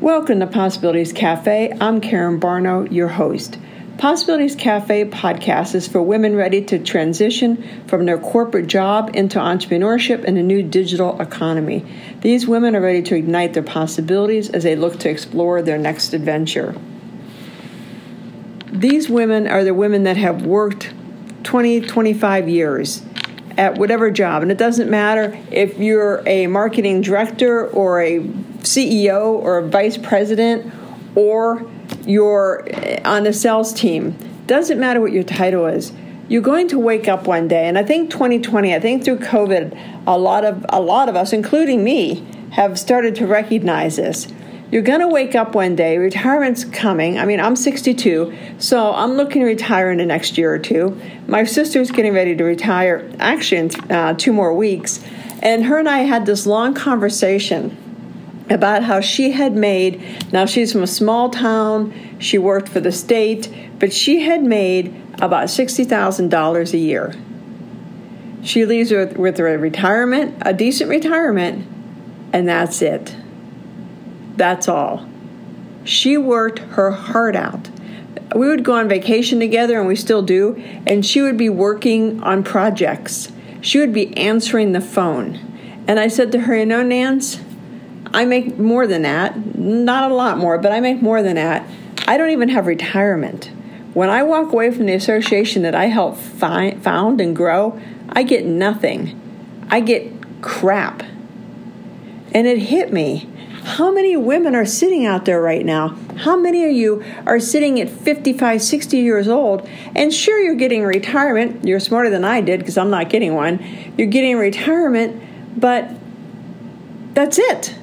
Welcome to Possibilities Cafe. I'm Karen Barno, your host. Possibilities Cafe podcast is for women ready to transition from their corporate job into entrepreneurship in a new digital economy. These women are ready to ignite their possibilities as they look to explore their next adventure. These women are the women that have worked 20, 25 years at whatever job. And it doesn't matter if you're a marketing director or a CEO or a vice president or you're on the sales team. Doesn't matter what your title is. You're going to wake up one day, and I think 2020, I think through COVID, a lot of a lot of us, including me, have started to recognize this. You're going to wake up one day, retirement's coming. I mean, I'm 62, so I'm looking to retire in the next year or two. My sister's getting ready to retire, actually, in uh, two more weeks. And her and I had this long conversation about how she had made, now she's from a small town, she worked for the state, but she had made about $60,000 a year. She leaves with, with retirement, a decent retirement, and that's it. That's all. She worked her heart out. We would go on vacation together, and we still do, and she would be working on projects. She would be answering the phone. And I said to her, You know, Nance, I make more than that. Not a lot more, but I make more than that. I don't even have retirement. When I walk away from the association that I helped find, found and grow, I get nothing. I get crap. And it hit me. How many women are sitting out there right now? How many of you are sitting at 55, 60 years old? And sure, you're getting retirement. You're smarter than I did because I'm not getting one. You're getting retirement, but that's it.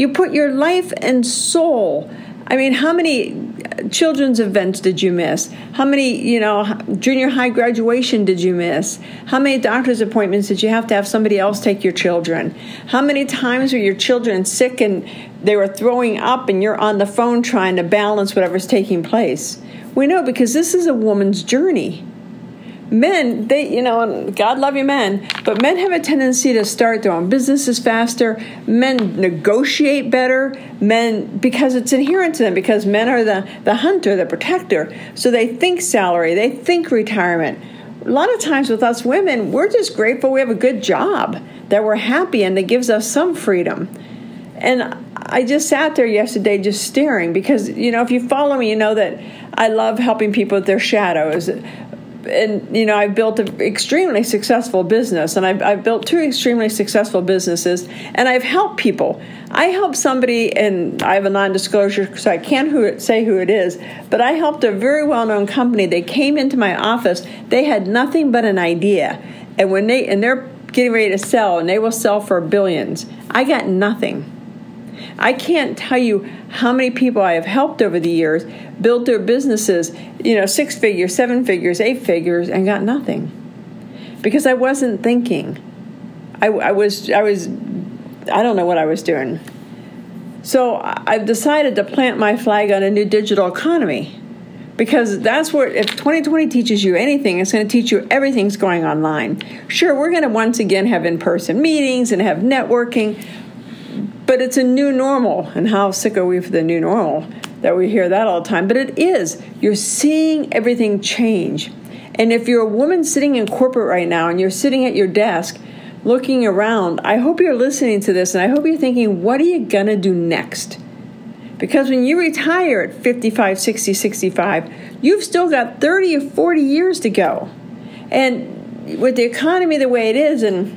You put your life and soul. I mean, how many children's events did you miss? How many, you know, junior high graduation did you miss? How many doctor's appointments did you have to have somebody else take your children? How many times were your children sick and they were throwing up and you're on the phone trying to balance whatever's taking place? We know because this is a woman's journey men they you know god love you men but men have a tendency to start their own businesses faster. Men negotiate better. Men because it's inherent to them because men are the the hunter the protector. So they think salary they think retirement. A lot of times with us women we're just grateful we have a good job that we're happy and that gives us some freedom. And I just sat there yesterday just staring because, you know, if you follow me, you know that I love helping people with their shadows and you know I've built an extremely successful business, and I've, I've, built two extremely successful businesses, and I've helped people. I helped somebody, and I have a non-disclosure, so I can't who, say who it is, but I helped a very well-known company. They came into my office. They had nothing but an idea, and when they and they're getting ready to sell, and they will sell for billions. I got nothing. I can't tell you how many people I have helped over the years build their businesses, you know, six figures, seven figures, eight figures, and got nothing because I wasn't thinking. I, I was, I was, I don't know what I was doing. So I've decided to plant my flag on a new digital economy because that's what if 2020 teaches you anything it's going to teach you everything's going online sure we're going to once again have in-person meetings and have networking but it's a new normal. And how sick are we for the new normal that we hear that all the time? But it is. You're seeing everything change. And if you're a woman sitting in corporate right now and you're sitting at your desk looking around, I hope you're listening to this and I hope you're thinking, what are you going to do next? Because when you retire at 55, 60, 65, you've still got 30 or 40 years to go. And with the economy the way it is and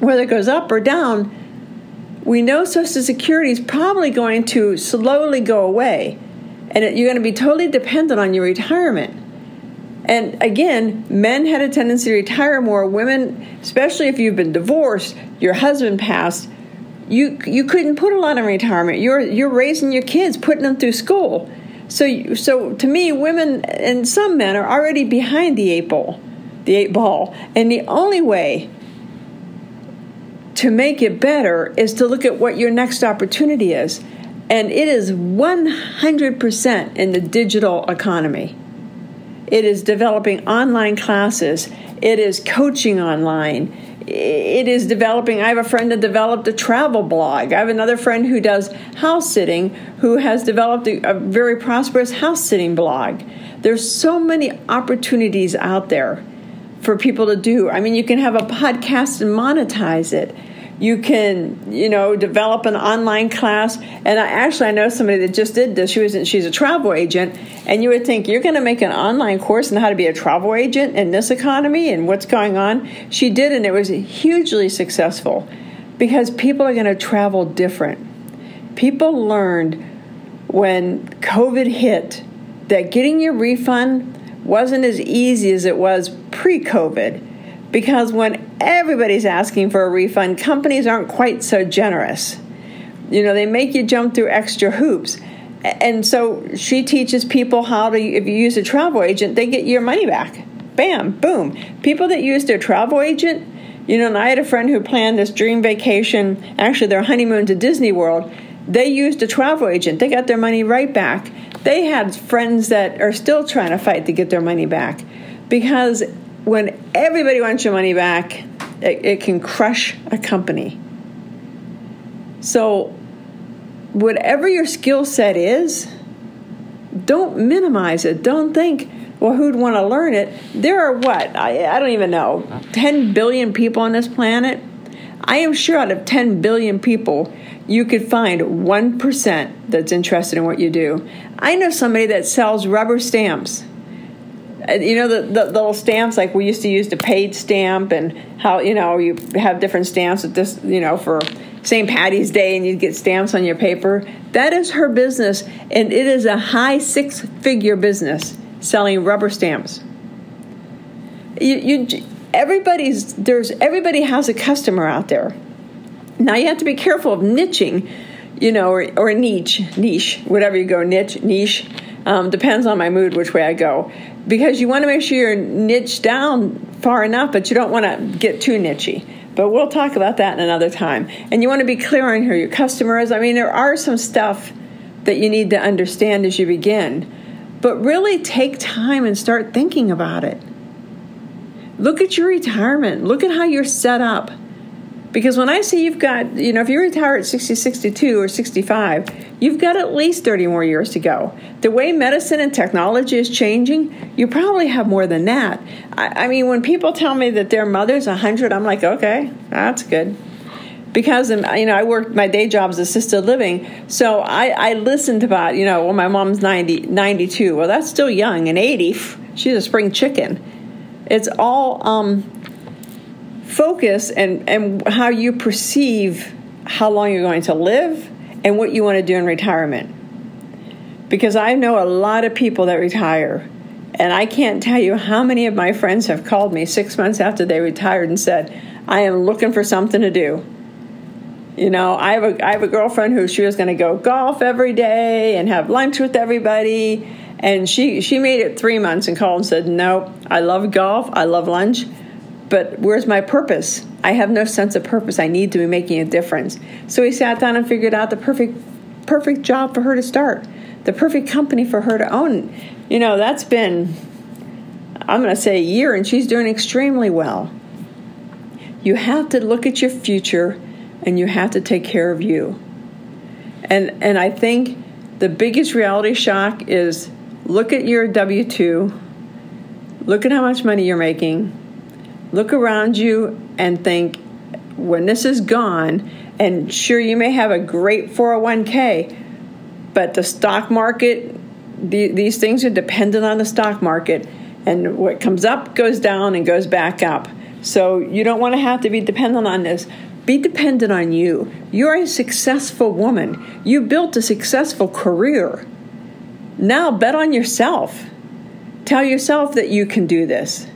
whether it goes up or down, we know Social Security is probably going to slowly go away, and you're going to be totally dependent on your retirement. And again, men had a tendency to retire more. Women, especially if you've been divorced, your husband passed, you you couldn't put a lot in retirement. You're you're raising your kids, putting them through school. So so to me, women and some men are already behind the eight ball, the eight ball, and the only way to make it better is to look at what your next opportunity is. And it is 100% in the digital economy. It is developing online classes, it is coaching online, it is developing. I have a friend that developed a travel blog. I have another friend who does house sitting who has developed a, very prosperous house sitting blog. There's so many opportunities out there for people to do. I mean, you can have a podcast and monetize it you can you know develop an online class. And I, actually i know somebody that just did this. She was she's a travel agent. And you would think you're going to make an online course on how to be a travel agent in this economy and what's going on? She did and it was hugely successful because people are going to travel different. People learned when covid hit that getting your refund wasn't as easy as it was pre-covid because when everybody's asking for a refund, companies aren't quite so generous. You know, they make you jump through extra hoops. And so she teaches people how to, if you use a travel agent, they get your money back. Bam, boom. People that use their travel agent, you know, and I had a friend who planned this dream vacation, actually their honeymoon to Disney World. They used a travel agent. They got their money right back. They had friends that are still trying to fight to get their money back because when everybody wants your money back, it, it can crush a company. So, whatever your skill set is, don't minimize it. Don't think, well, who'd want to learn it? There are what? I, I don't even know. 10 billion people on this planet. I am sure out of 10 billion people, you could find 1% that's interested in what you do. I know somebody that sells rubber stamps you know the, the, the, little stamps like we used to use the paid stamp and how you know you have different stamps at this you know for St. Patty's Day and you'd get stamps on your paper. That is her business, and it is a high six figure business selling rubber stamps. You, you everybody's there's everybody has a customer out there. Now you have to be careful of niching, you know, or, or niche, niche, whatever you go, niche, niche. Um, depends on my mood which way I go because you want to make sure you're niched down far enough, but you don't want to get too nichey. But we'll talk about that in another time. And you want to be clear on who your customer is. I mean, there are some stuff that you need to understand as you begin, but really take time and start thinking about it. Look at your retirement, look at how you're set up. Because when I say you've got, you know, if you retire at 60, 62, or 65, you've got at least 30 more years to go. The way medicine and technology is changing, you probably have more than that. I, I mean, when people tell me that their mother's 100, I'm like, okay, that's good. Because, um, you know, I work, my day job is assisted living. So I, I listened about, you know, well, my mom's 90, 92. Well, that's still young. And 80, she's a spring chicken. It's all, um, focus and, and how you perceive how long you're going to live and what you want to do in retirement. Because I know a lot of people that retire, and I can't tell you how many of my friends have called me six months after they retired and said, I am looking for something to do. You know, I have a I have a girlfriend who she was going to go golf every day and have lunch with everybody, and she she made it three months and called and said, "No, I love golf, I love lunch, but where's my purpose? I have no sense of purpose. I need to be making a difference. So we sat down and figured out the perfect perfect job for her to start, the perfect company for her to own. You know, that's been I'm going to say a year and she's doing extremely well. You have to look at your future and you have to take care of you. And and I think the biggest reality shock is look at your W2, look at how much money you're making, look around you and think, when this is gone, and sure, you may have a great 401k, but the stock market, the, these things are dependent on the stock market, and what comes up goes down and goes back up. So you don't want to have to be dependent on this. Be dependent on you. You're a successful woman. You built a successful career. Now bet on yourself. Tell yourself that you can do this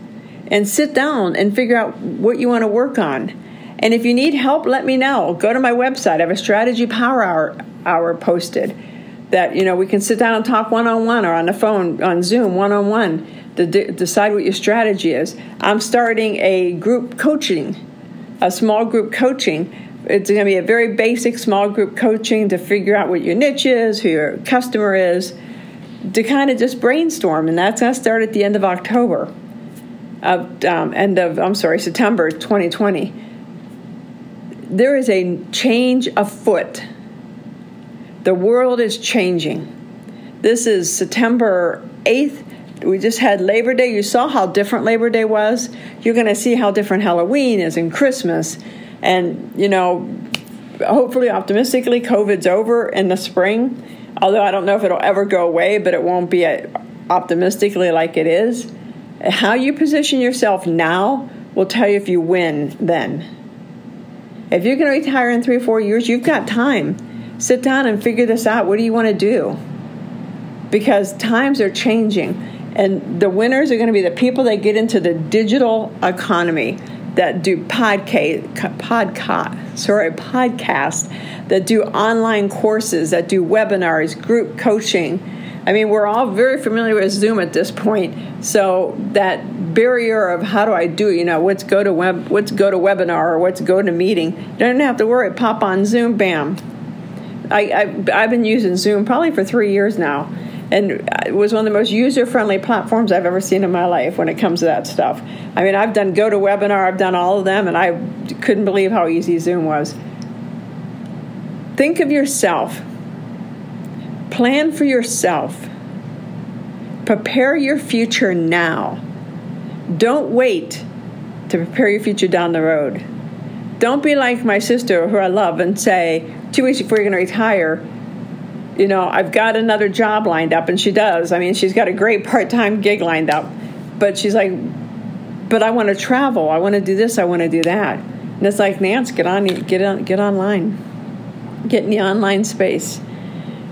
and sit down and figure out what you want to work on. And if you need help, let me know. Go to my website. I have a strategy power hour, hour posted that you know we can sit down and talk one on one or on the phone on Zoom one on one to de- decide what your strategy is. I'm starting a group coaching, a small group coaching. It's going to be a very basic small group coaching to figure out what your niche is, who your customer is, to kind of just brainstorm. And that's going to start at the end of October. Of um, end of I'm sorry September 2020. There is a change afoot. The world is changing. This is September 8th. We just had Labor Day. You saw how different Labor Day was. You're going to see how different Halloween is and Christmas. And, you know, hopefully, optimistically, COVID's over in the spring. Although I don't know if it'll ever go away, but it won't be optimistically like it is. How you position yourself now will tell you if you win then. If you're going to retire in three or four years, you've got time. Sit down and figure this out. What do you want to do? Because times are changing, and the winners are going to be the people that get into the digital economy that do podcast, sorry, podcast, that do online courses, that do webinars, group coaching. I mean, we're all very familiar with Zoom at this point, so that barrier of how do I do, you know, what's go to web, what's GoToWebinar or what's GoToMeeting, you don't have to worry. Pop on Zoom, bam. I, I I've been using Zoom probably for three years now and it was one of the most user-friendly platforms I've ever seen in my life when it comes to that stuff. I mean, I've done GoToWebinar, I've done all of them, and I couldn't believe how easy Zoom was. Think of yourself. Plan for yourself. Prepare your future now. Don't wait to prepare your future down the road. Don't be like my sister, who I love, and say, two weeks before you're going to retire, you know, I've got another job lined up, and she does. I mean, she's got a great part time gig lined up, but she's like, but I want to travel. I want to do this. I want to do that. And it's like, Nance, get on, get on, get online, get in the online space.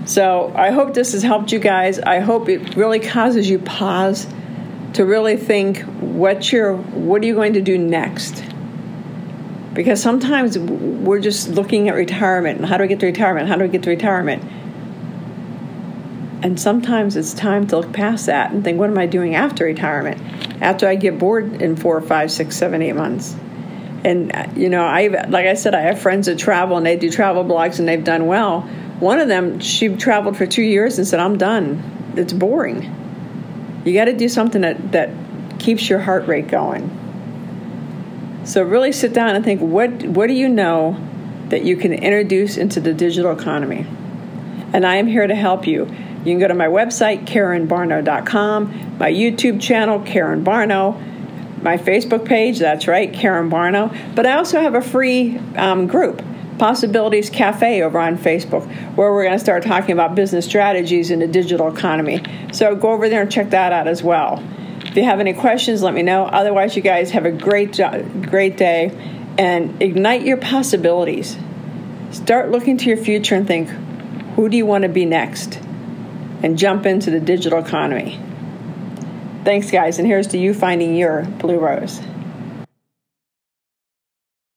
So I hope this has helped you guys. I hope it really causes you pause to really think what you're, what are you going to do next? Because sometimes we're just looking at retirement. and How do I get to retirement? How do I get to retirement? And sometimes it's time to look past that and think, what am I doing after retirement? After I get bored in four, five, six, seven, eight months. And uh, you know, I like I said, I have friends that travel and they do travel blogs and they've done well. One of them, she traveled for two years and said, "I'm done. It's boring. You got to do something that that keeps your heart rate going." So really sit down and think, what what do you know that you can introduce into the digital economy? And I am here to help you. You can go to my website, KarenBarno.com, my YouTube channel, Karen Barno, my Facebook page, that's right, Karen Barno. But I also have a free um, group, Possibilities Cafe, over on Facebook, where we're going to start talking about business strategies in the digital economy. So go over there and check that out as well. If you have any questions, let me know. Otherwise, you guys have a great, great day and ignite your possibilities. Start looking to your future and think, who do you want to be next? and jump into the digital economy. Thanks, guys, and here's to you finding your blue rose.